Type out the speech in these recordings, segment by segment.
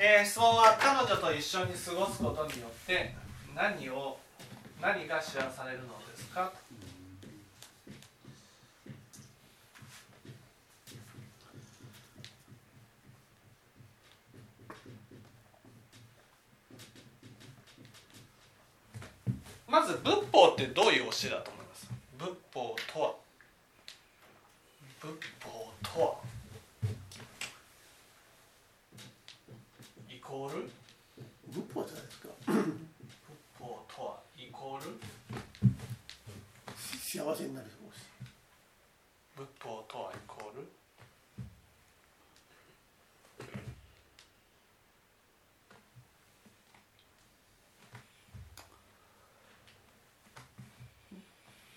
えー、質問は彼女と一緒に過ごすことによって何を何が知らされるのですか？まず仏法ってどういう教えだと思います？仏法とは？仏法とはイコール？仏法じゃないですか。仏法とはイコール？幸せになるし仏法とはイコール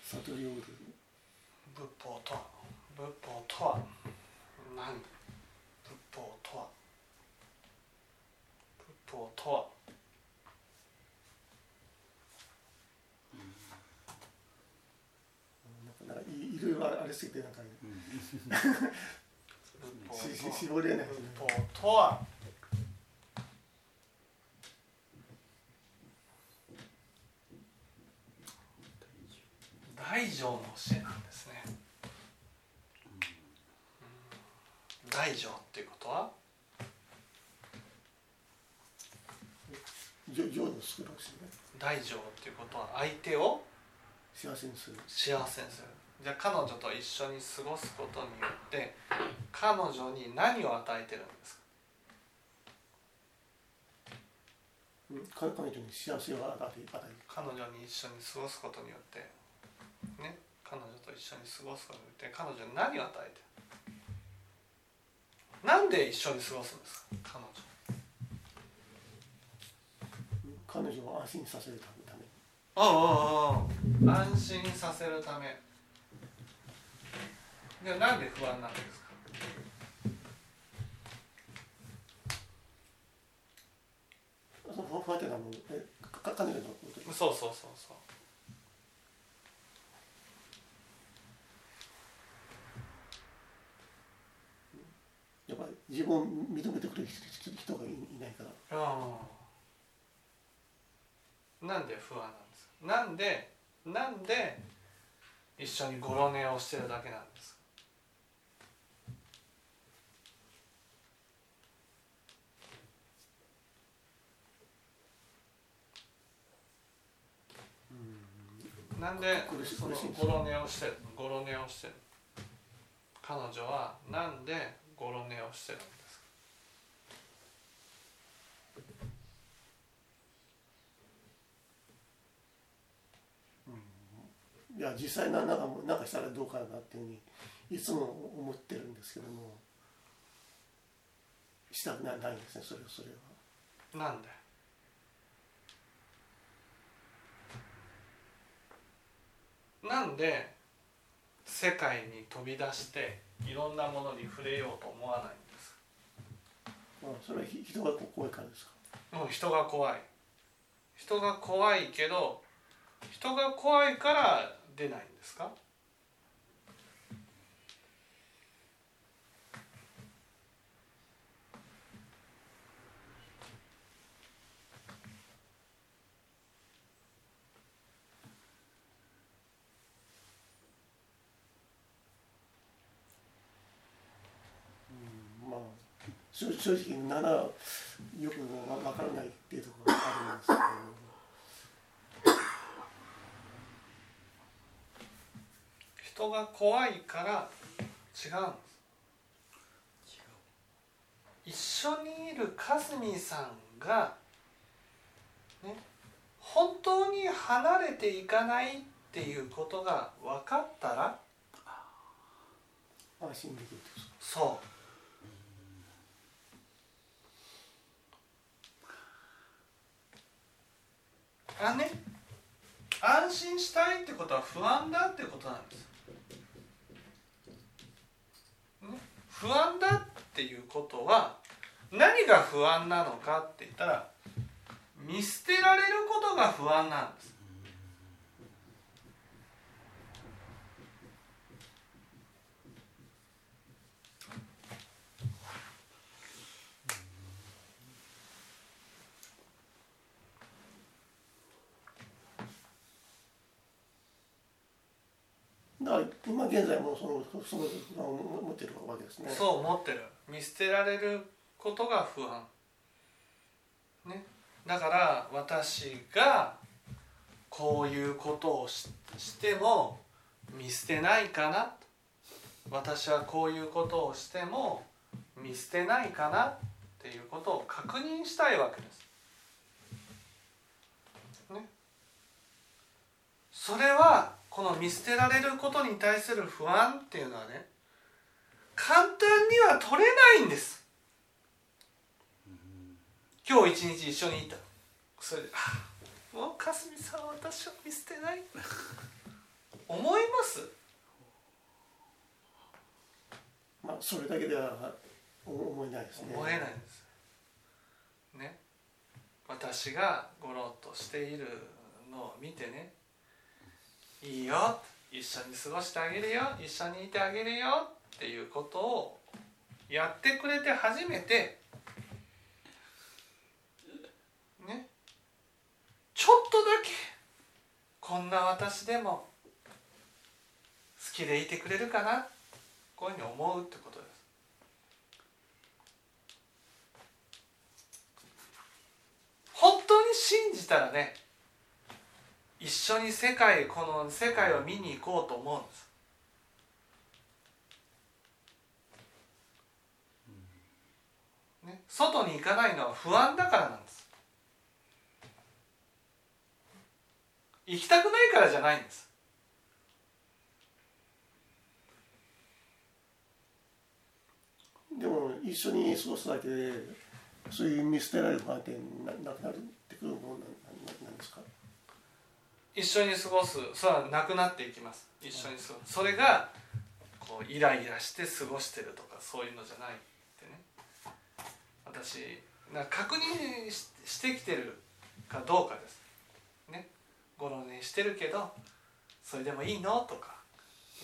悟りを得る仏法とは仏法とは何仏法とは仏法とはなんかいいろいろありすぎてなんか、ね、仏し法し絞れない仏法とは大乗の教えなん。ですねうん。大乗っていうことは上上の作るしね大乗っていうことは相手を幸せにする幸せにするじゃあ彼女と一緒に過ごすことによって彼女に何を与えてるんですか？うん彼彼女に幸せを与え彼女に一緒に過ごすことによってね？彼女と一緒に過ごすことによって彼女に何を与えてる？なんで一緒に過ごすんですか？彼女。彼女を安心させるため。にうんうんう。ん安心させるためでなんで不安なんですか？不安定なものえかか彼女のこと？そうそうそうそう。やっぱり自分を認めてくれる人人がいいないから。うんなんで不安なんですか？なんでなんで一緒にゴロ寝をしてるだけなんですか？なんでそのゴロ寝をしてるゴロ寝をしてる。彼女はなんでゴロ寝をしてるんですか？いや実際ななんかなんかしたらどうかなっていうふうにいつも思ってるんですけども。したくないんですねそれそれは。なんで？なんで世界に飛び出していろんなものに触れようと思わないんです？まあそれはひ人が怖いからですか？かもう人が怖い。人が怖いけど人が怖いから出ないんですかまあ正正直ならよくわわからないっていうところがあるんですけど。人が怖いから違うんです。一緒にいるかずみさんがね本当に離れていかないっていうことが分かったら安心できるってことですか？そうがね安心したいってことは不安だってことなんです、不安だっていうことは何が不安なのかって言ったら見捨てられることが不安なんです。今現在もそのその不安を持ってるわけですね。そう思ってる。見捨てられることが不安。ね。だから私がこういうことをししても見捨てないかな。私はこういうことをしても見捨てないかな。っていうことを確認したいわけです。ね、それはこの見捨てられることに対する不安っていうのはね簡単には取れないんです。今日一日一緒にいた。それで「あもうかすみさんは私を見捨てない」思います？まあそれだけでは思えないですね。思えないんです。ね。私がごろっとしているのを見てね「いいよ。一緒に過ごしてあげるよ。一緒にいてあげるよ」っていうことをやってくれて初めてね。ちょっとだけこんな私でも好きでいてくれるかな。こういうふうに思うってことです。本当に信じたらね一緒に世界この世界を見に行こうと思うんです。ね、外に行かないのは不安だからなんです。行きたくないからじゃないんです。でも一緒に過ごすだけでそういう見捨てられる不安定ななくなるってくるものなんですか？一緒に過ごす。それはなくなっていきます。一緒に過ごす。それがこうイライラして過ごしてるとかそういうのじゃないってね。私な確認ししてきてるかどうかです。ね。ゴロ寝してるけどそれでもいいのとか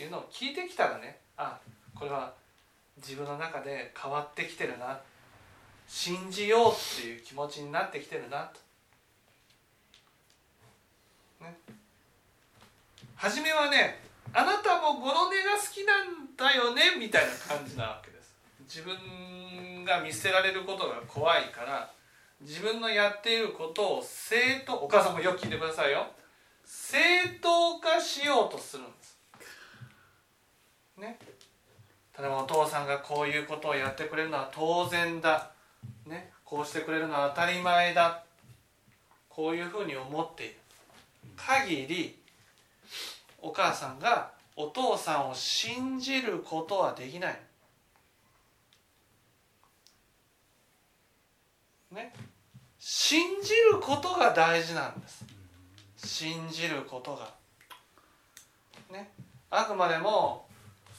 いうのを聞いてきたらねあこれは自分の中で変わってきてるな。信じようっていう気持ちになってきてるなとね。初めはねあなたもゴロネが好きなんだよねみたいな感じなわけです。自分が見捨てられることが怖いから自分のやっていることを正当お母さんもよく聞いてくださいよ。正当化しようとするんです。ね。例えばお父さんがこういうことをやってくれるのは当然だ、ね、こうしてくれるのは当たり前だ。こういうふうに思っている。限りお母さんがお父さんを信じることはできない。ね、信じることが大事なんです。信じることが。ね、あくまでも、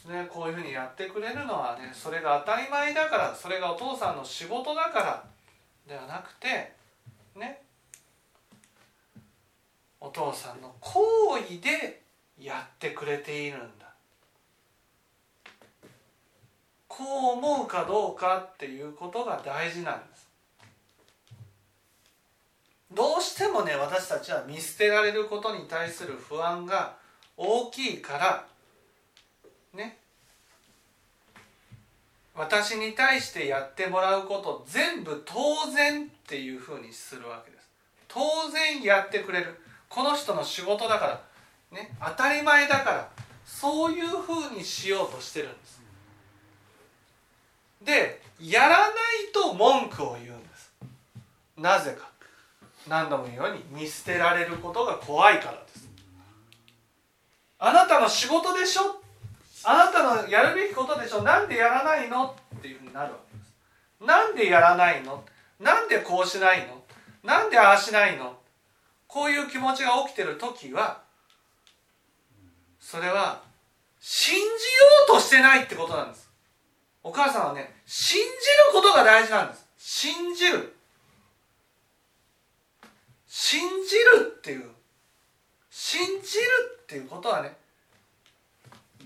ね、こういうふうにやってくれるのはねそれが当たり前だからそれがお父さんの仕事だからではなくてねお父さんの行為でやってくれているんだ。こう思うかどうかっていうことが大事なんです。どうしてもね私たちは見捨てられることに対する不安が大きいからね。私に対してやってもらうこと全部当然っていうふうにするわけです。当然やってくれる。この人の仕事だから、ね、当たり前だからそういうふうにしようとしてるんです。でやらないと文句を言うんです。なぜか。何度も言うように見捨てられることが怖いからです。あなたの仕事でしょ？あなたのやるべきことでしょ？なんでやらないの？っていうふうになるわけです。なんでやらないの？なんでこうしないの？なんでああしないの？こういう気持ちが起きてる時はそれは信じようとしてないってことなんです。お母さんはね信じることが大事なんです。信じる。信じるっていう。信じるっていうことはね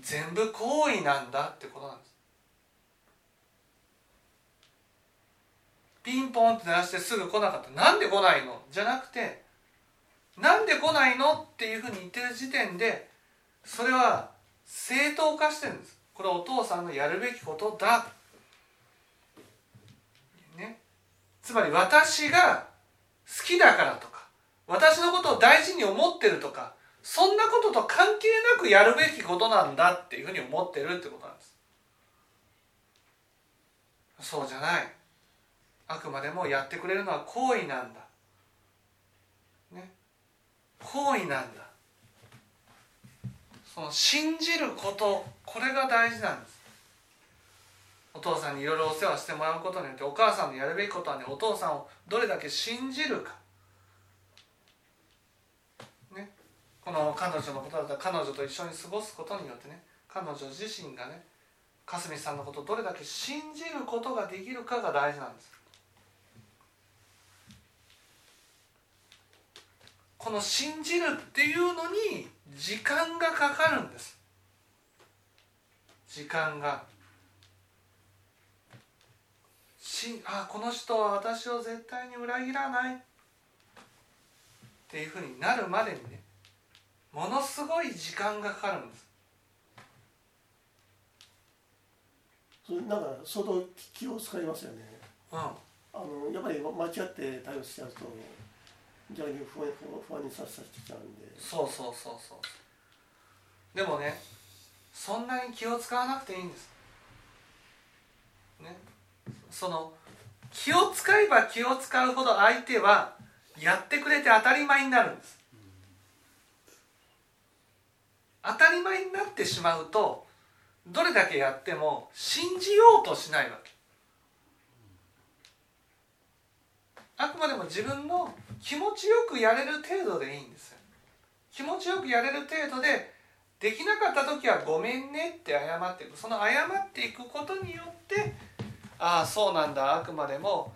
全部行為なんだってことなんです。ピンポンって鳴らしてすぐ来なかった。なんで来ないの？じゃなくてなんで来ないの？っていうふうに言ってる時点でそれは正当化してるんです。これはお父さんのやるべきことだ、ね、つまり私が好きだからとか私のことを大事に思ってるとかそんなことと関係なくやるべきことなんだっていうふうに思ってるってことなんです。そうじゃない。あくまでもやってくれるのは行為なんだ。ね。行為なんだ。その信じることこれが大事なんです。お父さんにいろいろお世話してもらうことによってお母さんのやるべきことはねお父さんをどれだけ信じるか。ね。この彼女のことだったら彼女と一緒に過ごすことによってね彼女自身がねかすみさんのことをどれだけ信じることができるかが大事なんです。この信じるっていうのに時間がかかるんです。時間が。しあこの人は私を絶対に裏切らない。っていうふうになるまでにねものすごい時間がかかるんです。それなんか相当気を使いますよね。うん。あのやっぱり間違って対応しちゃうと逆に不安不安にさせちゃうんで。そうそうそうそう。でもねそんなに気を使わなくていいんです。ね。その気を使えば気を使うほど相手はやってくれて当たり前になるんです。当たり前になってしまうとどれだけやっても信じようとしないわけ。あくまでも自分の気持ちよくやれる程度でいいんです気持ちよくやれる程度でできなかった時は「ごめんね」って謝っていく。その謝っていくことによってああそうなんだ。あくまでも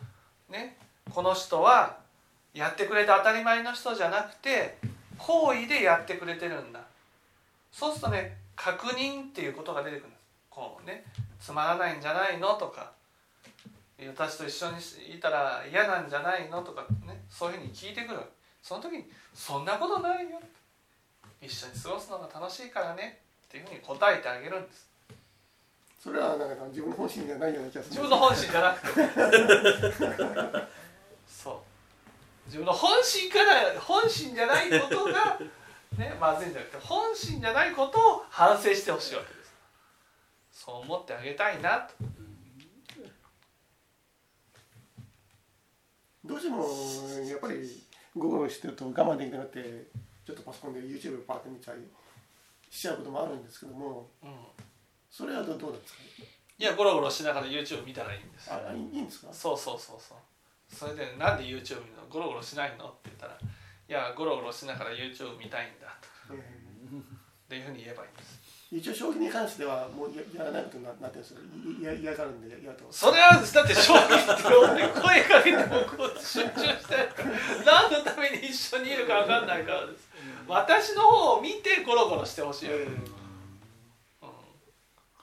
ねこの人はやってくれて当たり前の人じゃなくて好意でやってくれてるんだ。そうするとね確認っていうことが出てくるんです。こうねつまらないんじゃないのとか。私と一緒にいたら嫌なんじゃないのとかねそういうふうに聞いてくる。その時に「そんなことないよ」一緒に過ごすのが楽しいからね。っていうふうに答えてあげるんです。それはなんか自分の本心じゃないような気がする。自分の本心じゃなくて。そう。自分の本心から本心じゃないことがねまずいんじゃなくて本心じゃないことを反省してほしいわけです。そう思ってあげたいなとどうしてもやっぱり午後してると我慢できなくてちょっとパソコンで YouTube パーって見たりしちゃうこともあるんですけどもうん。それはどうなんですか？いやゴロゴロしながら YouTube 見たらいいんですあいいんですか？そうそうそうそう。それで「なんで YouTube 見るの？ゴロゴロしないの?」って言ったら「いやゴロゴロしながら YouTube 見たいんだ」と。えっていうふうに言えばいいんです。ー一応将棋に関してはもうややらないことにななってるんですよ。いや嫌がるんで嫌と。それはだって将棋って俺声かけてもこう集中して何のために一緒にいるか分かんないからです。私の方を見てゴロゴロしてほしい、えうん。ー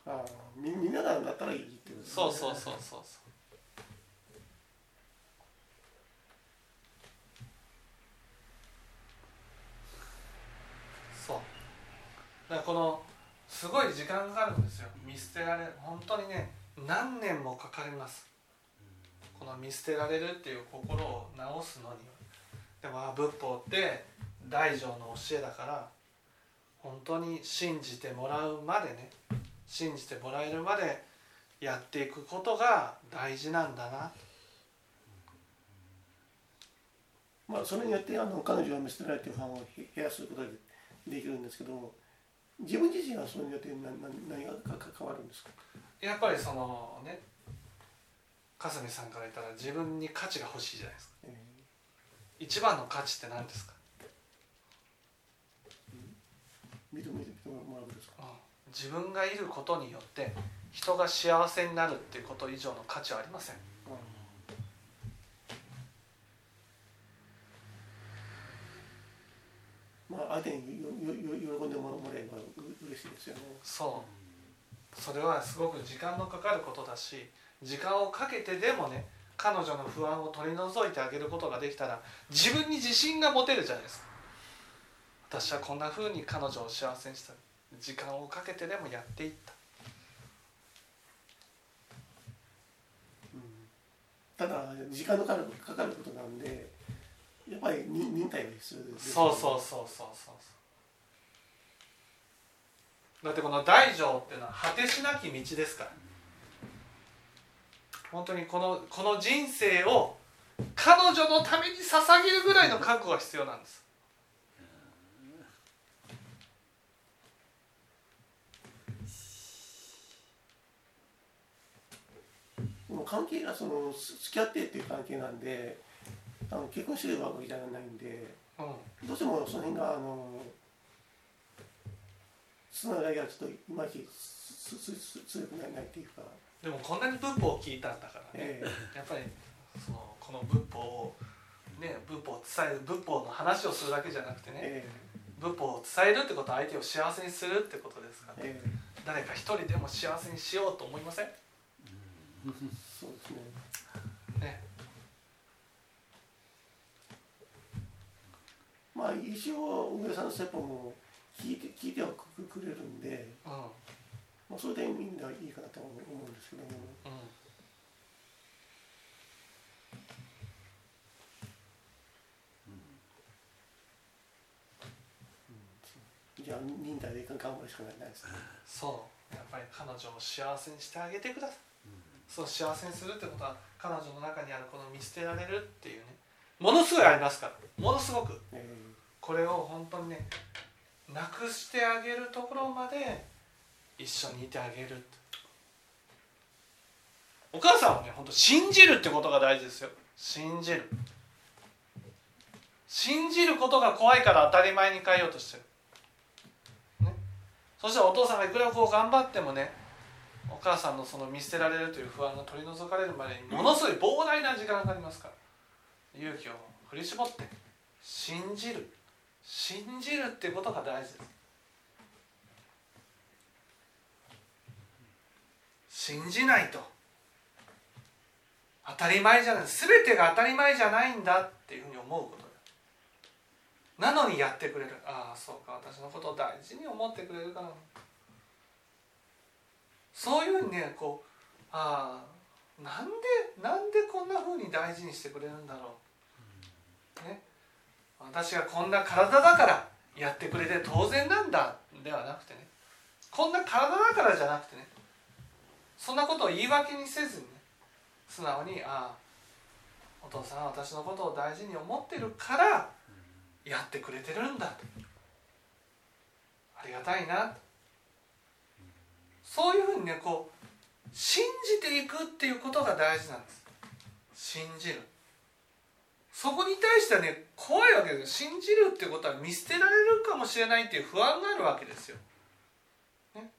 あーみみんながなったらいいっていう、そうそうそうそうそう。そう。だからこのすごい時間かかるんですよ。見捨てられ本当にね何年もかかります。この見捨てられるっていう心を直すのに。でも仏法って大乗の教えだから本当に信じてもらうまでね信じてもらえるまでやっていくことが大事なんだな。まあそれによってあの彼女が見捨てられてるファンをへ減らすことができるんですけども自分自身はそれによって何何何がかか変わるんですか？やっぱりそのねかすみさんから言ったら自分に価値が欲しいじゃないですか。え一番の価値って何ですか、ー認めてもらうんですか？うん。自分がいることによって人が幸せになるっていうこと以上の価値はありませんまあ相手によよよ喜んでもらえばう嬉しいですよね。そう。それはすごく時間のかかることだし時間をかけてでもね彼女の不安を取り除いてあげることができたら自分に自信が持てるじゃないですか。私はこんな風に彼女を幸せにした。時間をかけてでもやっていった。ただ時間のかかるかかることなんでやっぱり忍忍耐が必要ですそうそうそうそうそう。だってこの大乗っていうのは果てしなき道ですから。本当にこのこの人生を彼女のために捧げるぐらいの覚悟が必要なんです。関係がその付き合ってっていう関係なんであの結婚してるわけじゃないんでうん。どうしてもその辺があのつながりがちょっといまいち強くないないっていうか、でもこんなに仏法を聞いたんだからね。えやっぱりそのこの仏法をね仏法を伝える仏法の話をするだけじゃなくてえね。え仏法を伝えるってことは相手を幸せにするってことですからええ。誰か一人でも幸せにしようと思いませんそうですねねまあ一応上さんの説法も聞いて聞いてはくくれるんで、うん。うんまあ、それでいいんだいいかなと思うんですけども。じゃあ忍耐で頑張るしかないですね。そう。やっぱり彼女を幸せにしてあげてください。そう幸せにするってことは彼女の中にあるこの見捨てられるっていうねものすごいありますから。ものすごく。えこれを本当にねなくしてあげるところまで一緒にいてあげるお母さんをね本当信じるってことが大事ですよ。信じる。信じることが怖いから当たり前に変えようとしてる、ね、そしたらお父さんがいくらこう頑張ってもねお母さんのその見捨てられるという不安が取り除かれるまでにものすごい膨大な時間がかかりますから勇気を振り絞って信じる。信じるってことが大事です。信じないと。当たり前じゃない。全てが当たり前じゃないんだっていうふうに思うことなのにやってくれる。ああそうか。私のことを大事に思ってくれるからそういうふうにねこうああなんでなんでこんなふうに大事にしてくれるんだろう。ね。私がこんな体だからやってくれて当然なんだではなくてね。こんな体だからじゃなくてね。そんなことを言い訳にせずにね。素直にああお父さんは私のことを大事に思ってるからやってくれてるんだ。とありがたいな。とそういうふうにねこう信じていくっていうことが大事なんです。信じる。そこに対してはね怖いわけですよ。信じるってことは見捨てられるかもしれないっていう不安があるわけですよ、ね、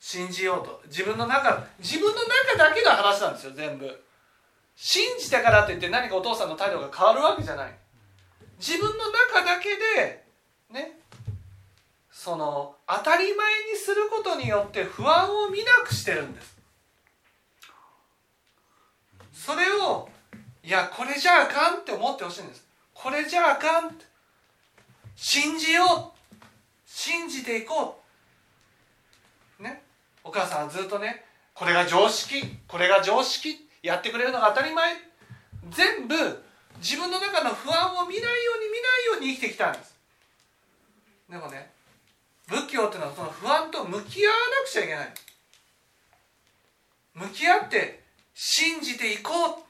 信じようと。自分の中自分の中だけの話なんですよ全部。信じたからといって何かお父さんの態度が変わるわけじゃない。自分の中だけでね。その当たり前にすることによって不安を見なくしてるんです。それをいやこれじゃあかんって思ってほしいんです。これじゃあかんって。信じよう。信じていこう。ね。お母さんはずっとねこれが常識。これが常識。やってくれるのが当たり前。全部自分の中の不安を見ないように見ないように生きてきたんです。でもね仏教っていうのはその不安と向き合わなくちゃいけない。向き合って信じていこう。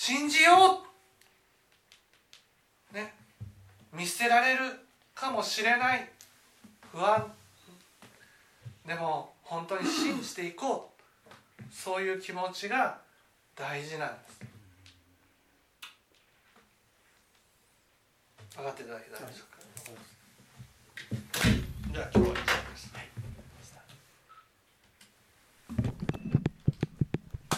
信じよう。ね。見捨てられるかもしれない。不安。でも本当に信じていこう。そういう気持ちが大事なんです。分かっていただけたでしょうかじゃあ今日は